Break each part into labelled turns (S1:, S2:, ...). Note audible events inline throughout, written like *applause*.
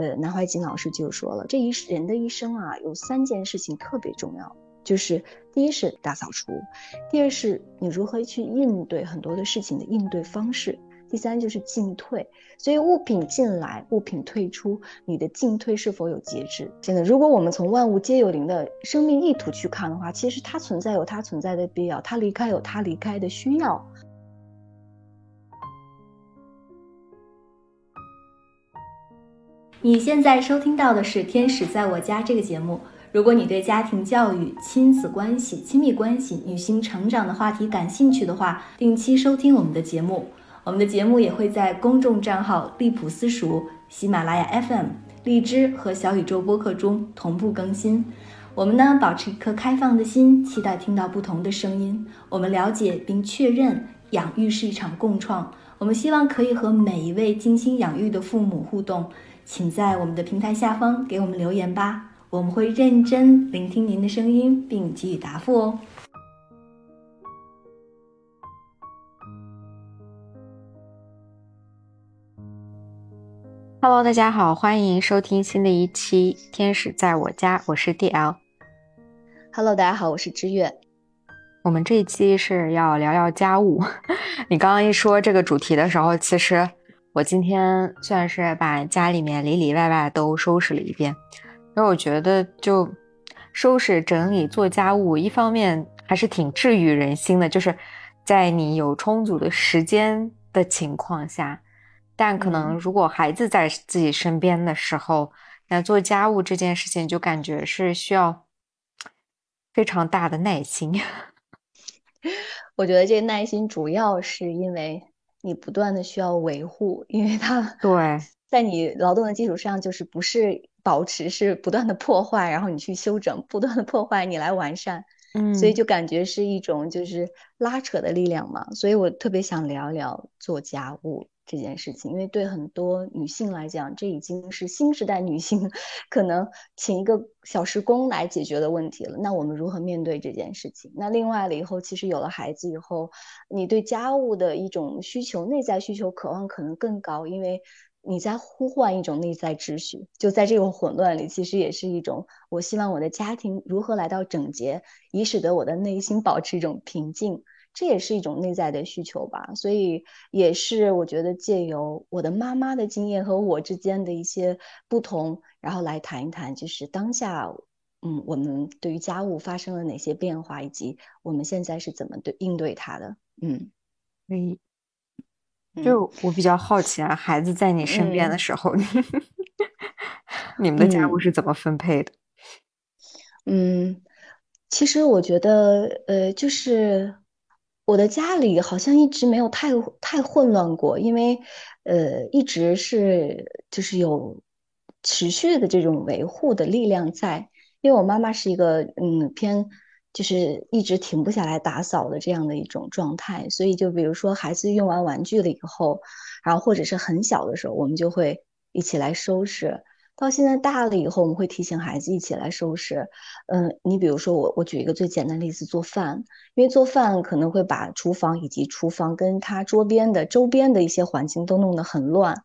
S1: 呃，南怀瑾老师就说了，这一人的一生啊，有三件事情特别重要，就是第一是大扫除，第二是你如何去应对很多的事情的应对方式。第三就是进退，所以物品进来，物品退出，你的进退是否有节制？真的，如果我们从万物皆有灵的生命意图去看的话，其实它存在有它存在的必要，它离开有它离开的需要。
S2: 你现在收听到的是《天使在我家》这个节目。如果你对家庭教育、亲子关系、亲密关系、女性成长的话题感兴趣的话，定期收听我们的节目。我们的节目也会在公众账号“利普私塾”、喜马拉雅 FM、荔枝和小宇宙播客中同步更新。我们呢，保持一颗开放的心，期待听到不同的声音。我们了解并确认，养育是一场共创。我们希望可以和每一位精心养育的父母互动，请在我们的平台下方给我们留言吧，我们会认真聆听您的声音，并给予答复哦。
S3: Hello，大家好，欢迎收听新的一期《天使在我家》，我是 DL。
S1: Hello，大家好，我是知月。
S3: 我们这一期是要聊聊家务。*laughs* 你刚刚一说这个主题的时候，其实我今天算是把家里面里里外外都收拾了一遍，因为我觉得就收拾整理做家务，一方面还是挺治愈人心的，就是在你有充足的时间的情况下。但可能，如果孩子在自己身边的时候，那做家务这件事情就感觉是需要非常大的耐心。*laughs*
S1: 我觉得这个耐心主要是因为你不断的需要维护，因为它
S3: 对 *laughs*
S1: 在你劳动的基础上，就是不是保持，是不断的破坏，然后你去修整，不断的破坏，你来完善。
S3: 嗯，
S1: 所以就感觉是一种就是拉扯的力量嘛。所以我特别想聊聊做家务。这件事情，因为对很多女性来讲，这已经是新时代女性可能请一个小时工来解决的问题了。那我们如何面对这件事情？那另外了，以后其实有了孩子以后，你对家务的一种需求、内在需求、渴望可能更高，因为你在呼唤一种内在秩序。就在这种混乱里，其实也是一种我希望我的家庭如何来到整洁，以使得我的内心保持一种平静。这也是一种内在的需求吧，所以也是我觉得借由我的妈妈的经验和我之间的一些不同，然后来谈一谈，就是当下，嗯，我们对于家务发生了哪些变化，以及我们现在是怎么对应对它的。嗯，
S3: 可以。就我比较好奇啊，孩子在你身边的时候，*laughs* 你们的家务是怎么分配的？
S1: 嗯，其实我觉得，呃，就是。我的家里好像一直没有太太混乱过，因为，呃，一直是就是有持续的这种维护的力量在。因为我妈妈是一个嗯偏就是一直停不下来打扫的这样的一种状态，所以就比如说孩子用完玩具了以后，然后或者是很小的时候，我们就会一起来收拾。到现在大了以后，我们会提醒孩子一起来收拾。嗯，你比如说我，我举一个最简单的例子，做饭。因为做饭可能会把厨房以及厨房跟他桌边的周边的一些环境都弄得很乱，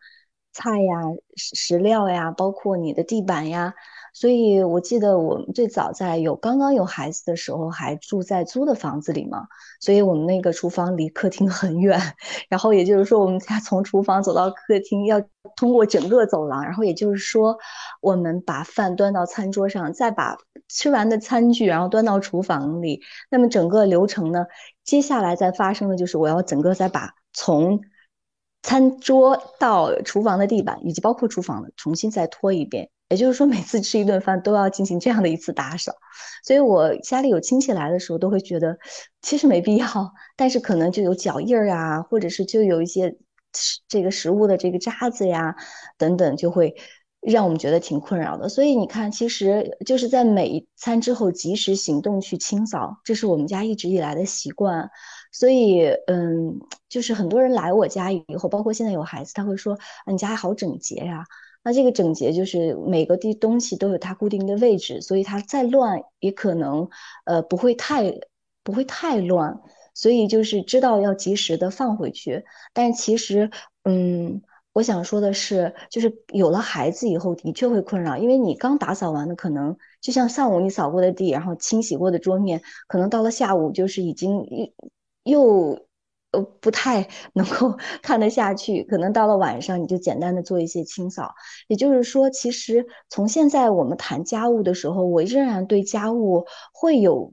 S1: 菜呀、食料呀，包括你的地板呀。所以我记得我们最早在有刚刚有孩子的时候，还住在租的房子里嘛，所以我们那个厨房离客厅很远，然后也就是说，我们家从厨房走到客厅要通过整个走廊，然后也就是说，我们把饭端到餐桌上，再把吃完的餐具然后端到厨房里，那么整个流程呢，接下来再发生的就是我要整个再把从餐桌到厨房的地板以及包括厨房的重新再拖一遍。也就是说，每次吃一顿饭都要进行这样的一次打扫，所以我家里有亲戚来的时候，都会觉得其实没必要，但是可能就有脚印儿啊，或者是就有一些这个食物的这个渣子呀等等，就会让我们觉得挺困扰的。所以你看，其实就是在每一餐之后及时行动去清扫，这是我们家一直以来的习惯。所以，嗯，就是很多人来我家以后，包括现在有孩子，他会说：“啊你家好整洁呀。”那这个整洁就是每个地东西都有它固定的位置，所以它再乱也可能，呃，不会太不会太乱，所以就是知道要及时的放回去。但其实，嗯，我想说的是，就是有了孩子以后，的确会困扰，因为你刚打扫完的，可能就像上午你扫过的地，然后清洗过的桌面，可能到了下午就是已经又不太能够 *laughs* 看得下去，可能到了晚上你就简单的做一些清扫。也就是说，其实从现在我们谈家务的时候，我仍然对家务会有。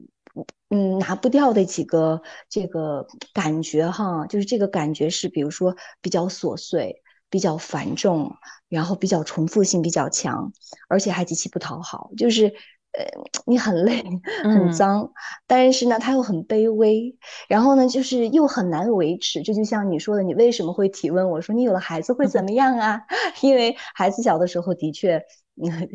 S1: 嗯，拿不掉的几个这个感觉哈，就是这个感觉是，比如说比较琐碎、比较繁重，然后比较重复性比较强，而且还极其不讨好。就是呃，你很累、很脏，但是呢，它又很卑微，然后呢，就是又很难维持。这就像你说的，你为什么会提问我说你有了孩子会怎么样啊？*laughs* 因为孩子小的时候的确，嗯，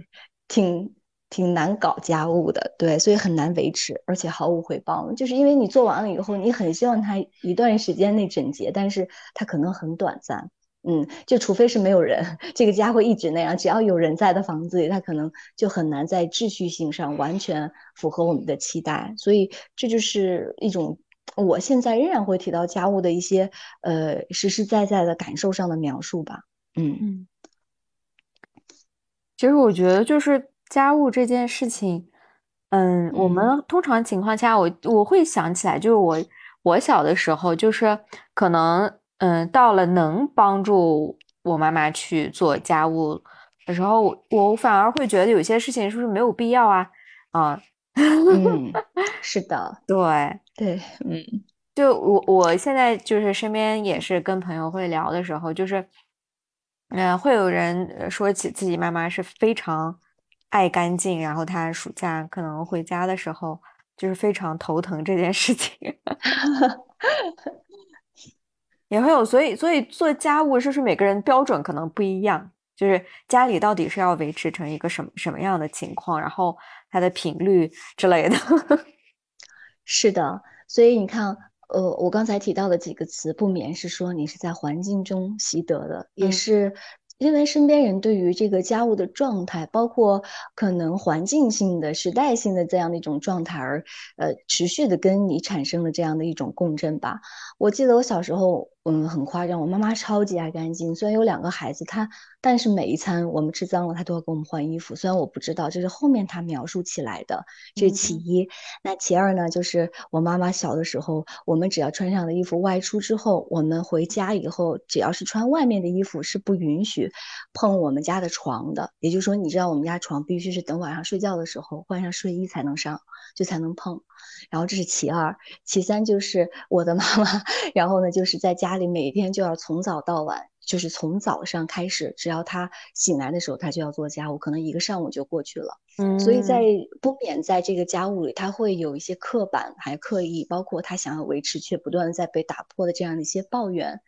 S1: 挺。挺难搞家务的，对，所以很难维持，而且毫无回报。就是因为你做完了以后，你很希望他一段时间内整洁，但是他可能很短暂。嗯，就除非是没有人，这个家会一直那样。只要有人在的房子里，它可能就很难在秩序性上完全符合我们的期待。所以这就是一种我现在仍然会提到家务的一些呃实实在在的感受上的描述吧。嗯嗯，
S3: 其实我觉得就是。家务这件事情，嗯，我们通常情况下，我我会想起来，就是我我小的时候，就是可能，嗯，到了能帮助我妈妈去做家务的时候，我反而会觉得有些事情是不是没有必要啊？啊，
S1: 嗯，*laughs* 是的，
S3: 对
S1: 对，嗯，
S3: 就我我现在就是身边也是跟朋友会聊的时候，就是，嗯，会有人说起自己妈妈是非常。爱干净，然后她暑假可能回家的时候就是非常头疼这件事情，*laughs* 也会有，所以所以做家务是不是每个人标准可能不一样？就是家里到底是要维持成一个什么什么样的情况，然后它的频率之类的。*laughs*
S1: 是的，所以你看，呃，我刚才提到的几个词，不免是说你是在环境中习得的，也是。因为身边人对于这个家务的状态，包括可能环境性的、时代性的这样的一种状态，而呃持续的跟你产生了这样的一种共振吧。我记得我小时候。嗯，很夸张。我妈妈超级爱干净，虽然有两个孩子，她但是每一餐我们吃脏了，她都要给我们换衣服。虽然我不知道，这是后面她描述起来的，这是其一。那其二呢，就是我妈妈小的时候，我们只要穿上的衣服外出之后，我们回家以后，只要是穿外面的衣服是不允许碰我们家的床的。也就是说，你知道我们家床必须是等晚上睡觉的时候换上睡衣才能上，就才能碰。然后这是其二，其三就是我的妈妈，*laughs* 然后呢就是在家里每天就要从早到晚，就是从早上开始，只要他醒来的时候，他就要做家务，可能一个上午就过去了。嗯，所以在不免在这个家务里，他会有一些刻板，还刻意，包括他想要维持却不断在被打破的这样的一些抱怨。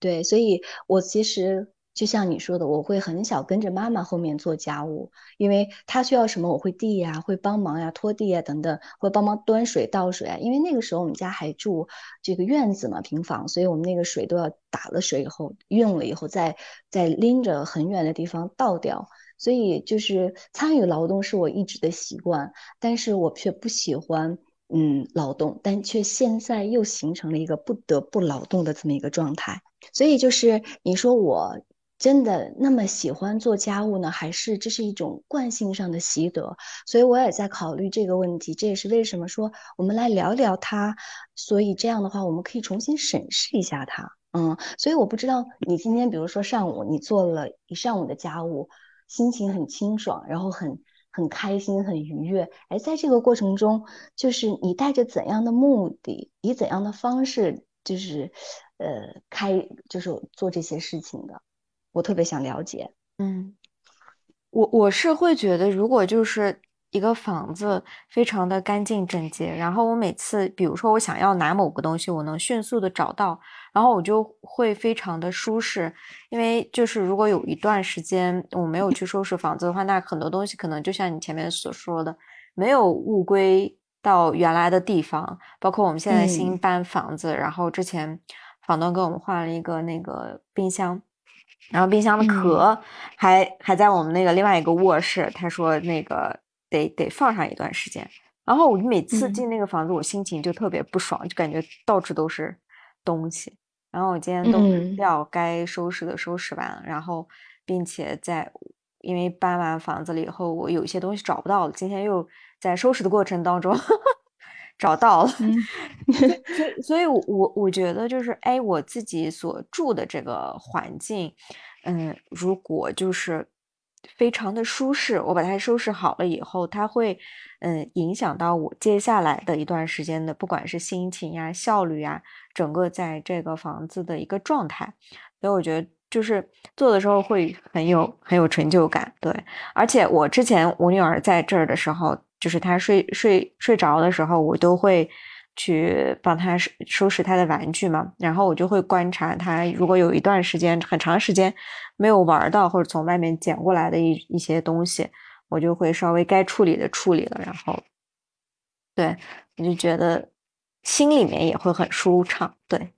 S1: 对，所以我其实。就像你说的，我会很小跟着妈妈后面做家务，因为她需要什么我会递呀，会帮忙呀，拖地呀等等，会帮忙端水倒水啊。因为那个时候我们家还住这个院子嘛，平房，所以我们那个水都要打了水以后用了以后再再拎着很远的地方倒掉。所以就是参与劳动是我一直的习惯，但是我却不喜欢嗯劳动，但却现在又形成了一个不得不劳动的这么一个状态。所以就是你说我。真的那么喜欢做家务呢，还是这是一种惯性上的习得？所以我也在考虑这个问题。这也是为什么说我们来聊聊它。所以这样的话，我们可以重新审视一下它。嗯，所以我不知道你今天，比如说上午你做了一上午的家务，心情很清爽，然后很很开心、很愉悦。哎，在这个过程中，就是你带着怎样的目的，以怎样的方式，就是呃开，就是做这些事情的。我特别想了解，
S3: 嗯，我我是会觉得，如果就是一个房子非常的干净整洁，然后我每次，比如说我想要拿某个东西，我能迅速的找到，然后我就会非常的舒适。因为就是如果有一段时间我没有去收拾房子的话，那很多东西可能就像你前面所说的，没有物归到原来的地方。包括我们现在新搬房子，然后之前房东给我们换了一个那个冰箱。然后冰箱的壳还还在我们那个另外一个卧室，他说那个得得放上一段时间。然后我每次进那个房子，我心情就特别不爽，就感觉到处都是东西。然后我今天都要该收拾的收拾完，然后并且在因为搬完房子了以后，我有一些东西找不到了，今天又在收拾的过程当中找到了，所以所以，*laughs* 我我觉得就是哎，我自己所住的这个环境，嗯，如果就是。非常的舒适，我把它收拾好了以后，它会，嗯，影响到我接下来的一段时间的，不管是心情呀、效率呀，整个在这个房子的一个状态。所以我觉得，就是做的时候会很有很有成就感。对，而且我之前我女儿在这儿的时候，就是他睡睡睡着的时候，我都会。去帮他收收拾他的玩具嘛，然后我就会观察他，如果有一段时间很长时间没有玩到或者从外面捡过来的一一些东西，我就会稍微该处理的处理了，然后，对，我就觉得心里面也会很舒畅。对，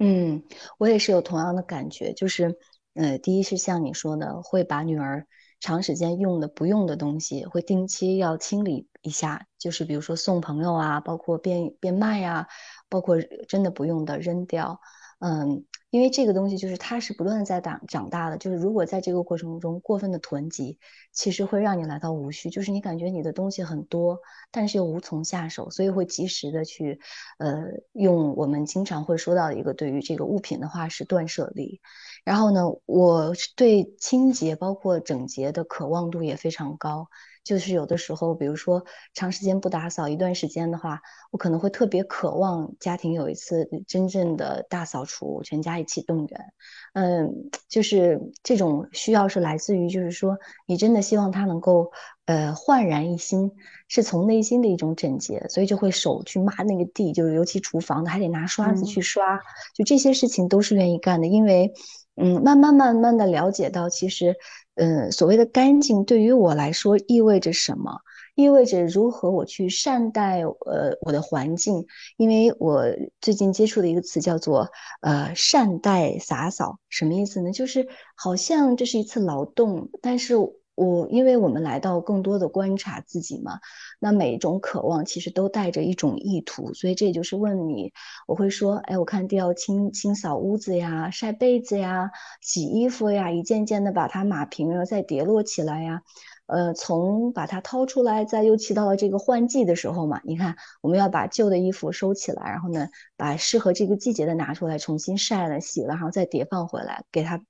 S1: 嗯，我也是有同样的感觉，就是，呃，第一是像你说的，会把女儿长时间用的不用的东西，会定期要清理。一下就是比如说送朋友啊，包括变变卖呀，包括真的不用的扔掉，嗯，因为这个东西就是它是不断的在长长大的，就是如果在这个过程中过分的囤积，其实会让你来到无序，就是你感觉你的东西很多，但是又无从下手，所以会及时的去，呃，用我们经常会说到的一个对于这个物品的话是断舍离，然后呢，我对清洁包括整洁的渴望度也非常高。就是有的时候，比如说长时间不打扫一段时间的话，我可能会特别渴望家庭有一次真正的大扫除，全家一起动员。嗯，就是这种需要是来自于，就是说你真的希望他能够呃焕然一新，是从内心的一种整洁，所以就会手去抹那个地，就是尤其厨房的还得拿刷子去刷，就这些事情都是愿意干的，因为嗯，慢慢慢慢的了解到其实。嗯，所谓的干净对于我来说意味着什么？意味着如何我去善待呃我的环境？因为我最近接触的一个词叫做呃善待洒扫，什么意思呢？就是好像这是一次劳动，但是。我因为我们来到更多的观察自己嘛，那每一种渴望其实都带着一种意图，所以这就是问你，我会说，哎，我看要清清扫屋子呀，晒被子呀，洗衣服呀，一件件的把它码平，然后再叠摞起来呀，呃，从把它掏出来，再又起到了这个换季的时候嘛，你看我们要把旧的衣服收起来，然后呢，把适合这个季节的拿出来，重新晒了、洗了，然后再叠放回来，给它。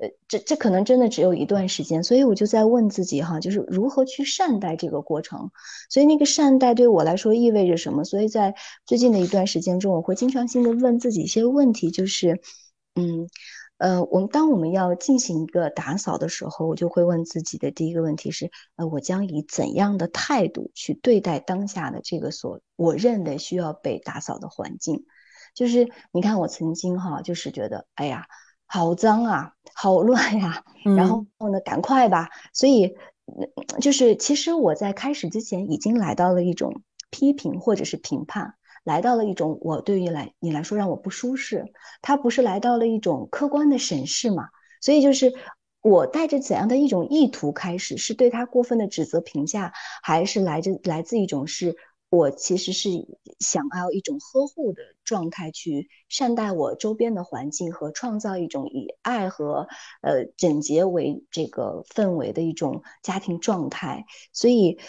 S1: 呃，这这可能真的只有一段时间，所以我就在问自己哈，就是如何去善待这个过程。所以那个善待对我来说意味着什么？所以在最近的一段时间中，我会经常性的问自己一些问题，就是，嗯，呃，我们当我们要进行一个打扫的时候，我就会问自己的第一个问题是，呃，我将以怎样的态度去对待当下的这个所我认为需要被打扫的环境？就是你看，我曾经哈，就是觉得，哎呀。好脏啊，好乱呀，*laughs* 然后呢，赶快吧。所以，就是其实我在开始之前已经来到了一种批评或者是评判，来到了一种我对于来你来说让我不舒适。它不是来到了一种客观的审视嘛？所以就是我带着怎样的一种意图开始，是对他过分的指责评价，还是来自来自一种是？我其实是想要一种呵护的状态，去善待我周边的环境和创造一种以爱和呃整洁为这个氛围的一种家庭状态。所以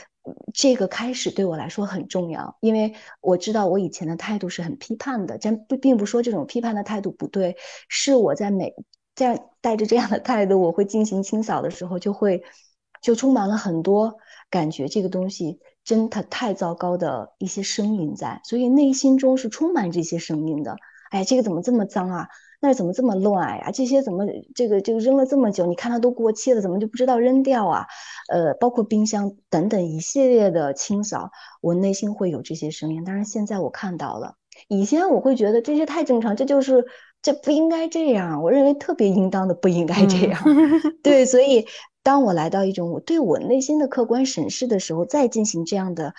S1: 这个开始对我来说很重要，因为我知道我以前的态度是很批判的，但不并不说这种批判的态度不对，是我在每这样带着这样的态度，我会进行清扫的时候，就会就充满了很多感觉，这个东西。真的太糟糕的一些声音在，所以内心中是充满这些声音的。哎，这个怎么这么脏啊？那怎么这么乱呀？这些怎么这个这个扔了这么久？你看它都过期了，怎么就不知道扔掉啊？呃，包括冰箱等等一系列的清扫，我内心会有这些声音。当然现在我看到了，以前我会觉得这些太正常，这就是这不应该这样。我认为特别应当的不应该这样。*laughs* 对，所以。当我来到一种我对我内心的客观审视的时候，再进行这样的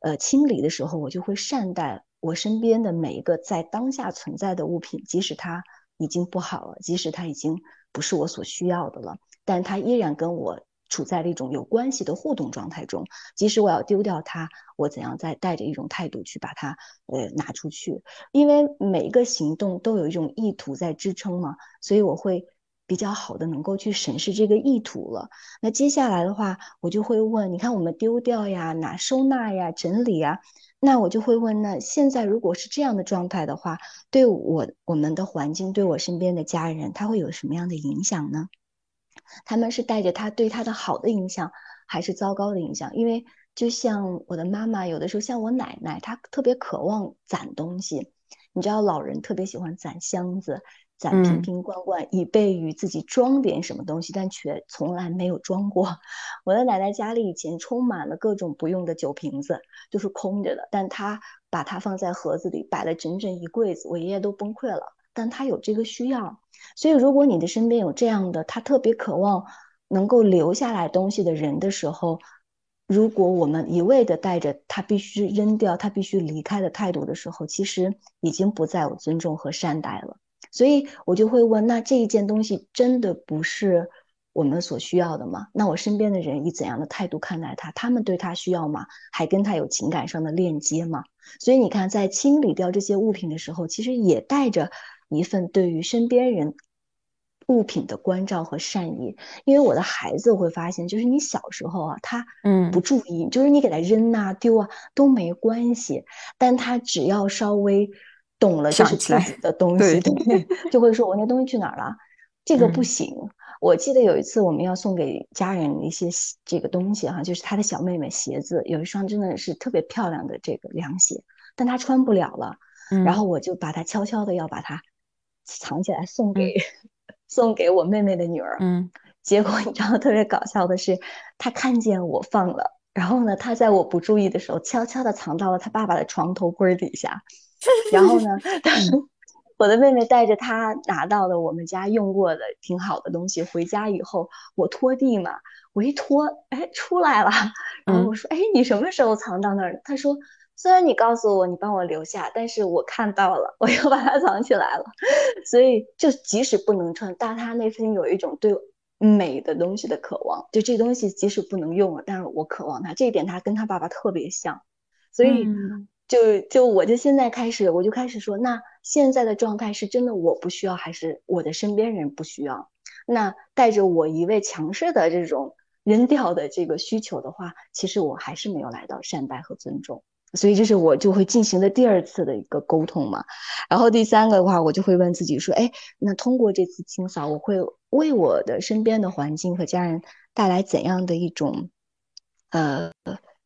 S1: 呃清理的时候，我就会善待我身边的每一个在当下存在的物品，即使它已经不好了，即使它已经不是我所需要的了，但它依然跟我处在了一种有关系的互动状态中。即使我要丢掉它，我怎样再带着一种态度去把它呃拿出去？因为每一个行动都有一种意图在支撑嘛，所以我会比较好的能够去审视这个意图了。那接下来的话，我就会问：你看，我们丢掉呀，哪收纳呀，整理呀。那我就会问，那现在如果是这样的状态的话，对我我们的环境，对我身边的家人，他会有什么样的影响呢？他们是带着他对他的好的影响，还是糟糕的影响？因为就像我的妈妈，有的时候像我奶奶，她特别渴望攒东西，你知道，老人特别喜欢攒箱子。攒瓶瓶罐罐，以备于自己装点什么东西，但却从来没有装过。我的奶奶家里以前充满了各种不用的酒瓶子，就是空着的，但她把它放在盒子里，摆了整整一柜子。我爷爷都崩溃了，但他有这个需要。所以，如果你的身边有这样的，他特别渴望能够留下来东西的人的时候，如果我们一味的带着他必须扔掉、他必须离开的态度的时候，其实已经不再有尊重和善待了。所以我就会问：那这一件东西真的不是我们所需要的吗？那我身边的人以怎样的态度看待它？他们对它需要吗？还跟他有情感上的链接吗？所以你看，在清理掉这些物品的时候，其实也带着一份对于身边人物品的关照和善意。因为我的孩子会发现，就是你小时候啊，他嗯不注意，就是你给他扔啊丢啊都没关系，但他只要稍微。懂了，就是自己的东 *laughs* 西，对，*laughs* 就会说：“我那东西去哪儿了？这个不行。”我记得有一次我们要送给家人一些这个东西哈，就是他的小妹妹鞋子，有一双真的是特别漂亮的这个凉鞋，但她穿不了了。然后我就把它悄悄的要把它藏起来送给 *laughs* 送给我妹妹的女儿。嗯，结果你知道特别搞笑的是，她看见我放了，然后呢，她在我不注意的时候，悄悄的藏到了她爸爸的床头柜底下。*laughs* 然后呢，我的妹妹带着她拿到的我们家用过的挺好的东西回家以后，我拖地嘛，我一拖，哎，出来了。然后我说，哎，你什么时候藏到那儿的？她说，虽然你告诉我你帮我留下，但是我看到了，我又把它藏起来了。*laughs* 所以，就即使不能穿，但她内心有一种对美的东西的渴望。就这东西即使不能用了，但是我渴望它。这一点，她跟她爸爸特别像。所以。就就我就现在开始，我就开始说，那现在的状态是真的我不需要，还是我的身边人不需要？那带着我一味强势的这种扔掉的这个需求的话，其实我还是没有来到善待和尊重，所以这是我就会进行的第二次的一个沟通嘛。然后第三个的话，我就会问自己说，哎，那通过这次清扫，我会为我的身边的环境和家人带来怎样的一种呃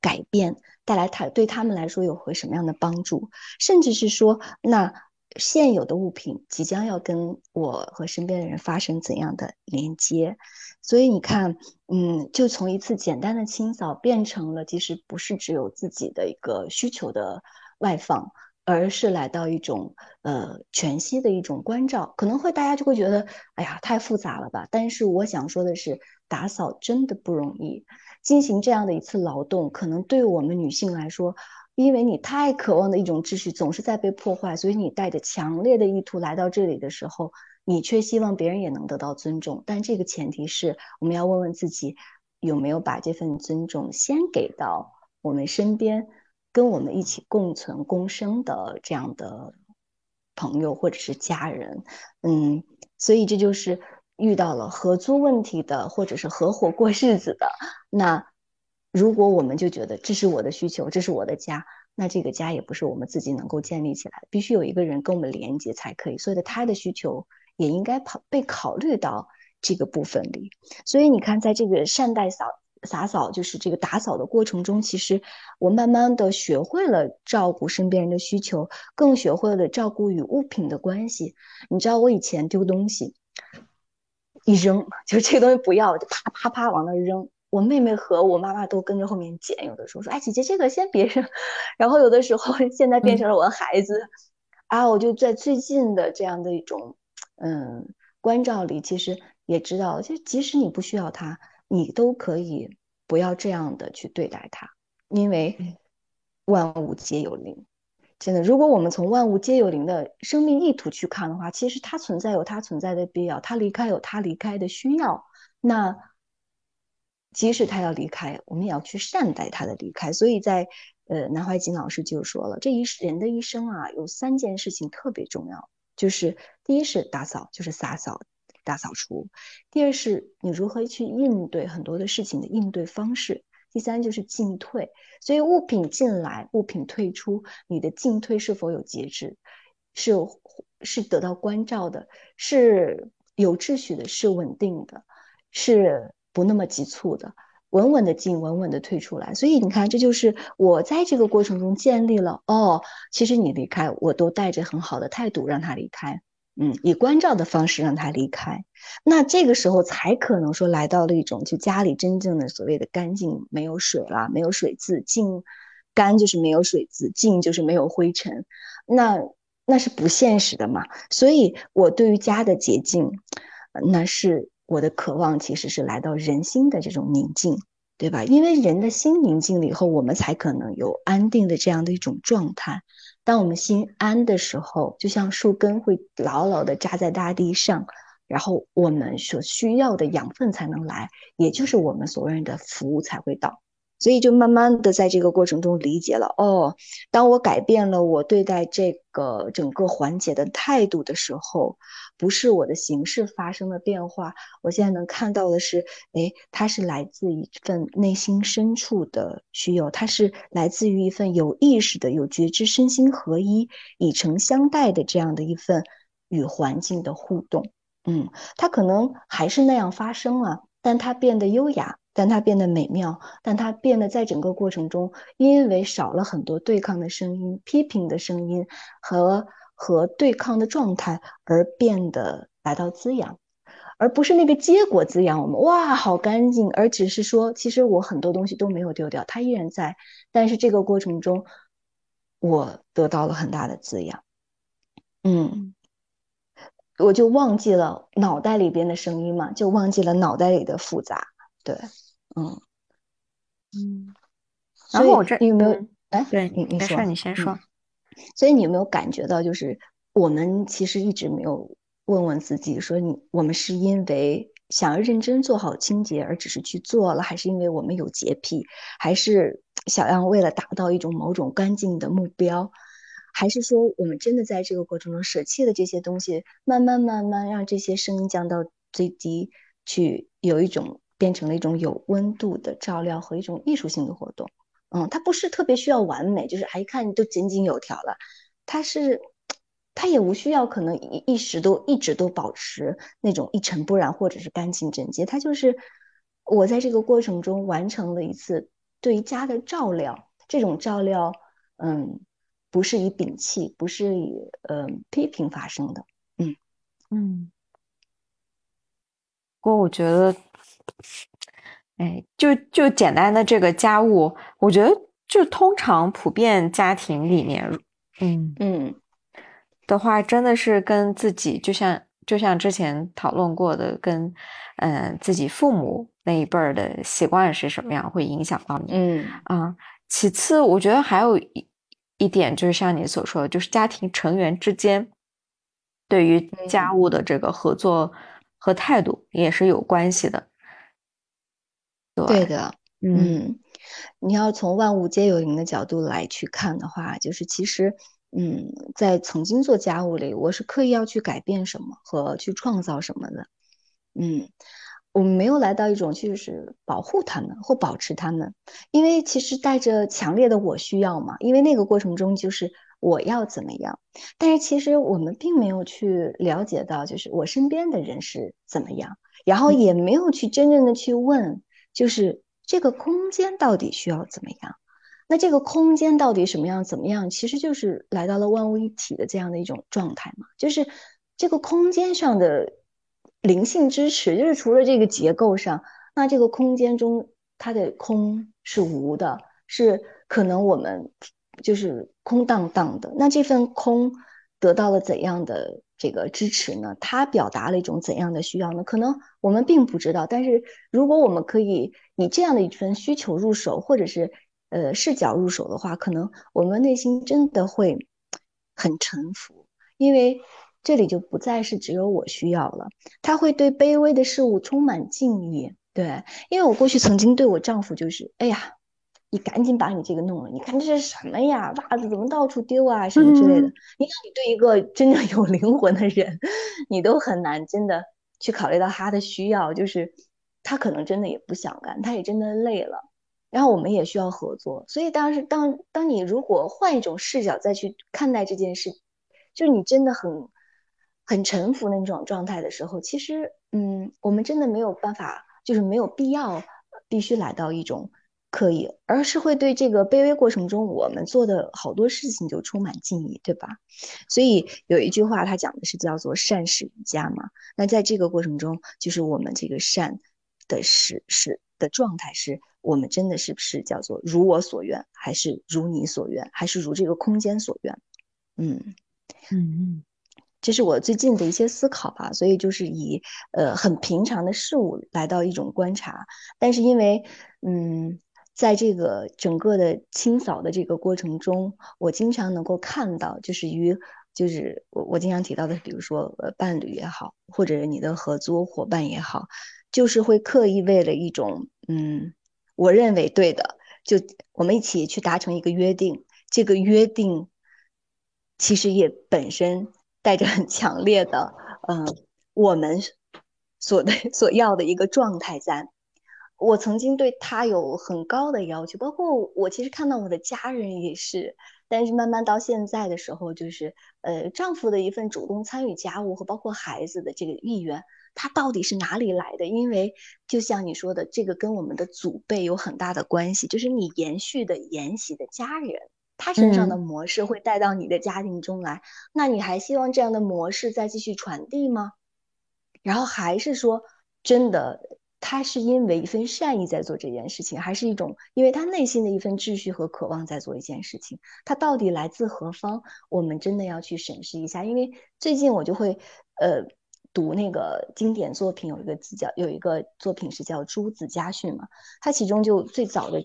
S1: 改变？带来他对他们来说有何什么样的帮助，甚至是说，那现有的物品即将要跟我和身边的人发生怎样的连接？所以你看，嗯，就从一次简单的清扫变成了，其实不是只有自己的一个需求的外放，而是来到一种呃全息的一种关照。可能会大家就会觉得，哎呀，太复杂了吧？但是我想说的是，打扫真的不容易。进行这样的一次劳动，可能对我们女性来说，因为你太渴望的一种秩序总是在被破坏，所以你带着强烈的意图来到这里的时候，你却希望别人也能得到尊重。但这个前提是，我们要问问自己，有没有把这份尊重先给到我们身边，跟我们一起共存共生的这样的朋友或者是家人。嗯，所以这就是。遇到了合租问题的，或者是合伙过日子的，那如果我们就觉得这是我的需求，这是我的家，那这个家也不是我们自己能够建立起来，必须有一个人跟我们连接才可以。所以，他的需求也应该考被考虑到这个部分里。所以，你看，在这个善待扫洒扫，就是这个打扫的过程中，其实我慢慢的学会了照顾身边人的需求，更学会了照顾与物品的关系。你知道，我以前丢东西。一扔，*laughs* 就是这个东西不要，就啪啪啪往那扔。我妹妹和我妈妈都跟着后面捡，有的时候说：“哎，姐姐这个先别扔。”然后有的时候现在变成了我的孩子，啊，我就在最近的这样的一种嗯关照里，其实也知道，就即使你不需要它，你都可以不要这样的去对待它，因为万物皆有灵。真的，如果我们从万物皆有灵的生命意图去看的话，其实它存在有它存在的必要，它离开有它离开的需要。那即使他要离开，我们也要去善待他的离开。所以在呃，南怀瑾老师就说了，这一人的一生啊，有三件事情特别重要，就是第一是打扫，就是洒扫、大扫除；第二是你如何去应对很多的事情的应对方式；第三就是进退。所以物品进来，物品退出，你的进退是否有节制，是是得到关照的，是有秩序的，是稳定的，是。不那么急促的，稳稳的进，稳稳的退出来。所以你看，这就是我在这个过程中建立了哦，其实你离开，我都带着很好的态度让他离开，嗯，以关照的方式让他离开。那这个时候才可能说来到了一种就家里真正的所谓的干净，没有水了，没有水渍，净干就是没有水渍，净就是没有灰尘，那那是不现实的嘛。所以我对于家的洁净，那是。我的渴望其实是来到人心的这种宁静，对吧？因为人的心宁静了以后，我们才可能有安定的这样的一种状态。当我们心安的时候，就像树根会牢牢的扎在大地上，然后我们所需要的养分才能来，也就是我们所谓的福才会到。所以就慢慢的在这个过程中理解了，哦，当我改变了我对待这个整个环节的态度的时候。不是我的形式发生了变化，我现在能看到的是，哎，它是来自一份内心深处的需要，它是来自于一份有意识的、有觉知、身心合一、以诚相待的这样的一份与环境的互动。嗯，它可能还是那样发生了，但它变得优雅，但它变得美妙，但它变得在整个过程中，因为少了很多对抗的声音、批评的声音和。和对抗的状态而变得来到滋养，而不是那个结果滋养我们。哇，好干净！而只是说，其实我很多东西都没有丢掉，它依然在。但是这个过程中，我得到了很大的滋养。嗯，我就忘记了脑袋里边的声音嘛，就忘记了脑袋里的复杂。对，嗯
S3: 嗯。然后我这
S1: 你有没有？哎，
S3: 对
S1: 你你说，
S3: 你先说。
S1: 所以你有没有感觉到，就是我们其实一直没有问问自己，说你我们是因为想要认真做好清洁而只是去做了，还是因为我们有洁癖，还是想要为了达到一种某种干净的目标，还是说我们真的在这个过程中舍弃了这些东西，慢慢慢慢让这些声音降到最低，去有一种变成了一种有温度的照料和一种艺术性的活动。嗯，它不是特别需要完美，就是还一看都井井有条了。它是，它也无需要可能一一时都一直都保持那种一尘不染或者是干净整洁。它就是我在这个过程中完成了一次对家的照料。这种照料，嗯，不是以摒弃，不是以嗯批评发生的。嗯
S3: 嗯。不过我觉得。哎，就就简单的这个家务，我觉得就通常普遍家庭里面，嗯
S1: 嗯
S3: 的话，真的是跟自己，就像就像之前讨论过的，跟嗯自己父母那一辈儿的习惯是什么样，会影响到你。
S1: 嗯
S3: 啊，其次，我觉得还有一一点，就是像你所说的，就是家庭成员之间对于家务的这个合作和态度也是有关系的。
S1: 对的，嗯，你要从万物皆有灵的角度来去看的话，就是其实，嗯，在曾经做家务里，我是刻意要去改变什么和去创造什么的，嗯，我们没有来到一种就是保护他们或保持他们，因为其实带着强烈的我需要嘛，因为那个过程中就是我要怎么样，但是其实我们并没有去了解到，就是我身边的人是怎么样，然后也没有去真正的去问。就是这个空间到底需要怎么样？那这个空间到底什么样？怎么样？其实就是来到了万物一体的这样的一种状态嘛。就是这个空间上的灵性支持，就是除了这个结构上，那这个空间中它的空是无的，是可能我们就是空荡荡的。那这份空得到了怎样的？这个支持呢，他表达了一种怎样的需要呢？可能我们并不知道，但是如果我们可以以这样的一份需求入手，或者是呃视角入手的话，可能我们内心真的会很臣服，因为这里就不再是只有我需要了，他会对卑微的事物充满敬意，对，因为我过去曾经对我丈夫就是，哎呀，你赶紧把你这个弄了，你看这是什么呀？袜子怎么到处丢啊，什么之类的。你看，你对一个真正有灵魂的人，你都很难真的去考虑到他的需要，就是他可能真的也不想干，他也真的累了。然后我们也需要合作，所以当时当当你如果换一种视角再去看待这件事，就是你真的很很臣服那种状态的时候，其实嗯，我们真的没有办法。就是没有必要必须来到一种刻意，而是会对这个卑微过程中我们做的好多事情就充满敬意，对吧？所以有一句话，它讲的是叫做“善始于家”嘛。那在这个过程中，就是我们这个善的是是的状态，是我们真的是不是叫做如我所愿，还是如你所愿，还是如这个空间所愿？
S3: 嗯嗯嗯。
S1: 这是我最近的一些思考吧，所以就是以呃很平常的事物来到一种观察，但是因为嗯，在这个整个的清扫的这个过程中，我经常能够看到，就是与就是我我经常提到的，比如说呃伴侣也好，或者你的合作伙伴也好，就是会刻意为了一种嗯我认为对的，就我们一起去达成一个约定，这个约定其实也本身。带着很强烈的，嗯，我们所的所要的一个状态在。我曾经对他有很高的要求，包括我其实看到我的家人也是。但是慢慢到现在的时候，就是呃，丈夫的一份主动参与家务和包括孩子的这个意愿，他到底是哪里来的？因为就像你说的，这个跟我们的祖辈有很大的关系，就是你延续的沿袭的家人。他身上的模式会带到你的家庭中来，那你还希望这样的模式再继续传递吗？然后还是说，真的，他是因为一份善意在做这件事情，还是一种因为他内心的一份秩序和渴望在做一件事情？他到底来自何方？我们真的要去审视一下。因为最近我就会，呃，读那个经典作品，有一个字叫有一个作品是叫《朱子家训》嘛，它其中就最早的。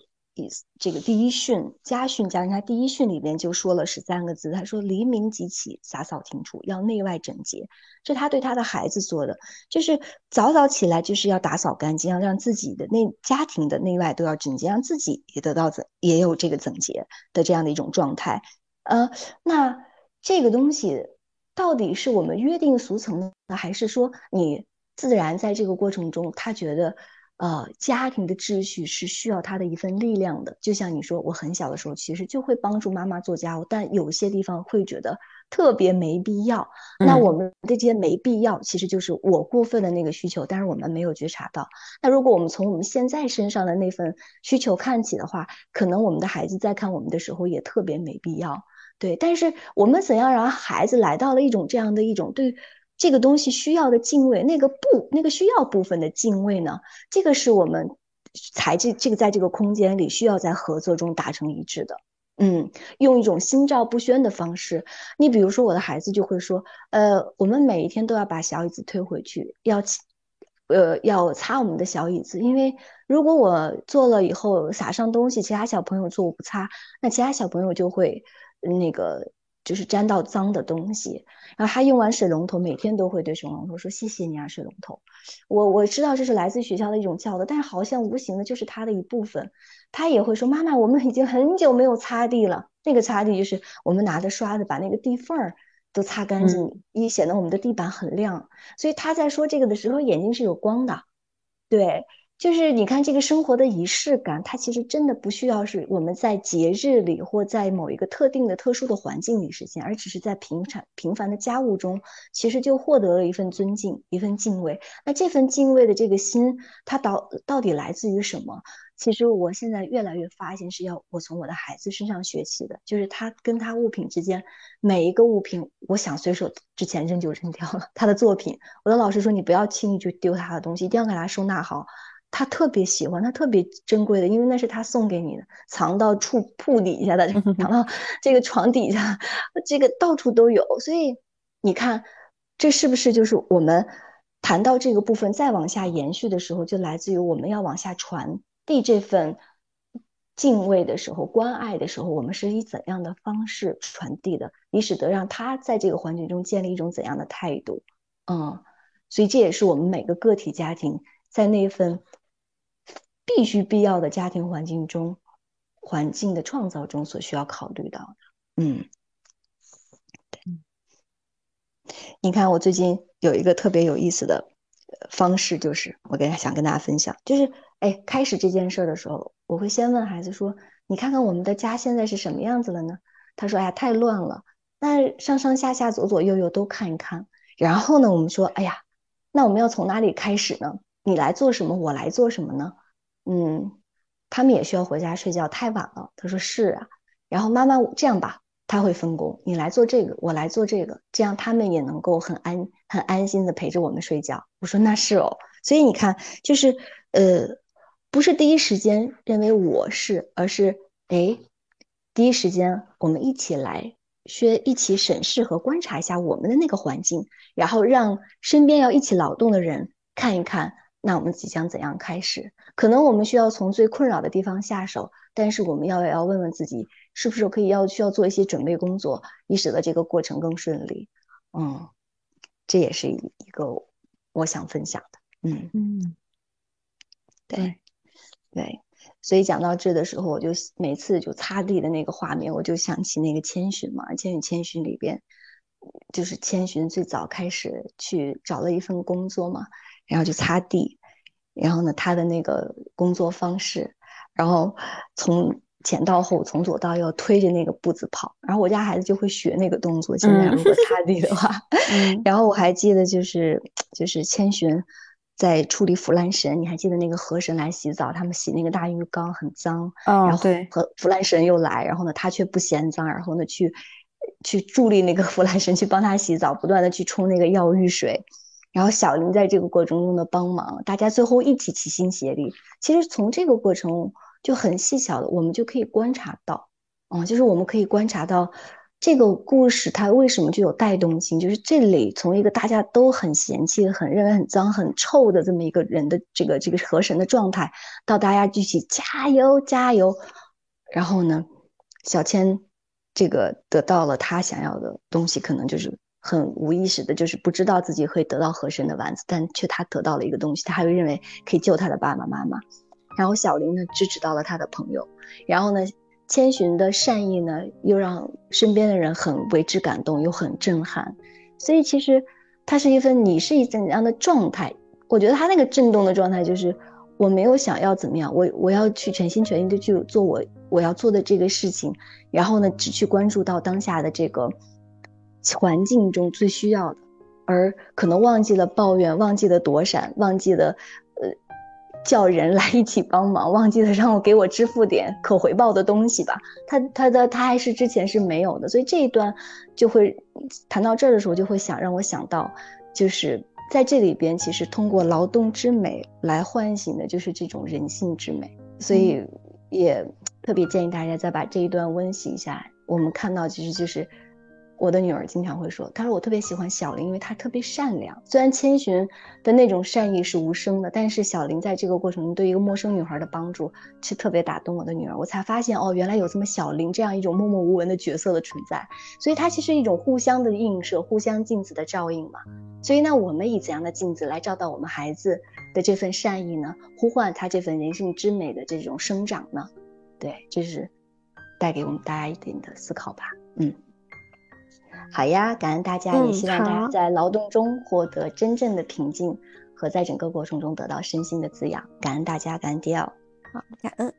S1: 这个第一训家训家人家第一训里边就说了十三个字，他说黎明即起，洒扫庭除，要内外整洁。这他对他的孩子说的，就是早早起来就是要打扫干净，要让自己的内家庭的内外都要整洁，让自己也得到整也有这个整洁的这样的一种状态。呃，那这个东西到底是我们约定俗成的，还是说你自然在这个过程中他觉得？呃，家庭的秩序是需要他的一份力量的。就像你说，我很小的时候其实就会帮助妈妈做家务，但有些地方会觉得特别没必要。那我们这些没必要，其实就是我过分的那个需求，但是我们没有觉察到。那如果我们从我们现在身上的那份需求看起的话，可能我们的孩子在看我们的时候也特别没必要。对，但是我们怎样让孩子来到了一种这样的一种对。这个东西需要的敬畏，那个不，那个需要部分的敬畏呢？这个是我们才这这个在这个空间里需要在合作中达成一致的。嗯，用一种心照不宣的方式。你比如说，我的孩子就会说，呃，我们每一天都要把小椅子推回去，要呃，要擦我们的小椅子，因为如果我做了以后撒上东西，其他小朋友做我不擦，那其他小朋友就会那个。就是沾到脏的东西，然后他用完水龙头，每天都会对水龙头说：“谢谢你啊，水龙头。”我我知道这是来自学校的一种教导，但是好像无形的就是他的一部分。他也会说：“妈妈，我们已经很久没有擦地了。那个擦地就是我们拿着刷子把那个地缝儿都擦干净，一显得我们的地板很亮。”所以他在说这个的时候，眼睛是有光的，对。就是你看这个生活的仪式感，它其实真的不需要是我们在节日里或在某一个特定的特殊的环境里实现，而只是在平常平凡的家务中，其实就获得了一份尊敬，一份敬畏。那这份敬畏的这个心，它到到底来自于什么？其实我现在越来越发现是要我从我的孩子身上学习的，就是他跟他物品之间每一个物品，我想随手之前扔就扔掉了。他的作品，我的老师说你不要轻易就丢他的东西，一定要给他收纳好。他特别喜欢，他特别珍贵的，因为那是他送给你的，藏到处铺底下的，*laughs* 藏到这个床底下，这个到处都有。所以你看，这是不是就是我们谈到这个部分再往下延续的时候，就来自于我们要往下传递这份敬畏的时候、关爱的时候，我们是以怎样的方式传递的，以使得让他在这个环境中建立一种怎样的态度？嗯，所以这也是我们每个个体家庭。在那份必须必要的家庭环境中，环境的创造中所需要考虑到的。嗯，对。你看，我最近有一个特别有意思的方式，就是我跟想跟大家分享，就是哎，开始这件事的时候，我会先问孩子说：“你看看我们的家现在是什么样子了呢？”他说：“哎呀，太乱了。”那上上下下、左左右右都看一看。然后呢，我们说：“哎呀，那我们要从哪里开始呢？你来做什么，我来做什么呢？”嗯，他们也需要回家睡觉，太晚了。他说是啊，然后妈妈这样吧，他会分工，你来做这个，我来做这个，这样他们也能够很安很安心的陪着我们睡觉。我说那是哦，所以你看，就是呃，不是第一时间认为我是，而是哎，第一时间我们一起来学，一起审视和观察一下我们的那个环境，然后让身边要一起劳动的人看一看。那我们即将怎样开始？可能我们需要从最困扰的地方下手，但是我们要也要问问自己，是不是可以要需要做一些准备工作，以使得这个过程更顺利。嗯，这也是一一个我想分享的。嗯嗯，对对，所以讲到这的时候，我就每次就擦地的那个画面，我就想起那个千寻嘛，《千与千寻》里边，就是千寻最早开始去找了一份工作嘛。然后就擦地，然后呢，他的那个工作方式，然后从前到后，从左到右推着那个步子跑，然后我家孩子就会学那个动作。现在如果擦地的话 *laughs* *laughs* 然后我还记得就是就是千寻在处理腐烂神，你还记得那个河神来洗澡，他们洗那个大浴缸很脏，然后和腐烂神又来，然后呢他却不嫌脏，然后呢去去助力那个 *laughs* 腐烂神去帮他洗澡，不断的去冲那个药浴水。然后小林在这个过程中的帮忙，大家最后一起齐心协力。其实从这个过程就很细小的，我们就可以观察到，嗯，就是我们可以观察到这个故事它为什么具有带动性。就是这里从一个大家都很嫌弃、很认为很脏、很臭的这么一个人的这个这个河神的状态，到大家一起加油加油，然后呢，小千这个得到了他想要的东西，可能就是。很无意识的，就是不知道自己会得到和珅的丸子，但却他得到了一个东西，他还会认为可以救他的爸爸妈妈。然后小林呢支持到了他的朋友，然后呢千寻的善意呢又让身边的人很为之感动，又很震撼。所以其实他是一份你是一怎样的状态？我觉得他那个震动的状态就是我没有想要怎么样，我我要去全心全意的去做我我要做的这个事情，然后呢只去关注到当下的这个。环境中最需要的，而可能忘记了抱怨，忘记了躲闪，忘记了呃叫人来一起帮忙，忘记了让我给我支付点可回报的东西吧。他他的他还是之前是没有的，所以这一段就会谈到这儿的时候，就会想让我想到，就是在这里边，其实通过劳动之美来唤醒的就是这种人性之美。所以也特别建议大家再把这一段温习一下。我们看到其实就是。我的女儿经常会说：“她说我特别喜欢小林，因为她特别善良。虽然千寻的那种善意是无声的，但是小林在这个过程中对一个陌生女孩的帮助，是特别打动我的女儿。我才发现，哦，原来有这么小林这样一种默默无闻的角色的存在。所以它其实一种互相的映射，互相镜子的照应嘛。所以那我们以怎样的镜子来照到我们孩子的这份善意呢？呼唤他这份人性之美的这种生长呢？对，这是带给我们大家一点的思考吧。嗯。”好呀，感恩大家，也希望大家在劳动中获得真正的平静，和在整个过程中得到身心的滋养。感恩大家，感恩迪奥。
S3: 好，感恩。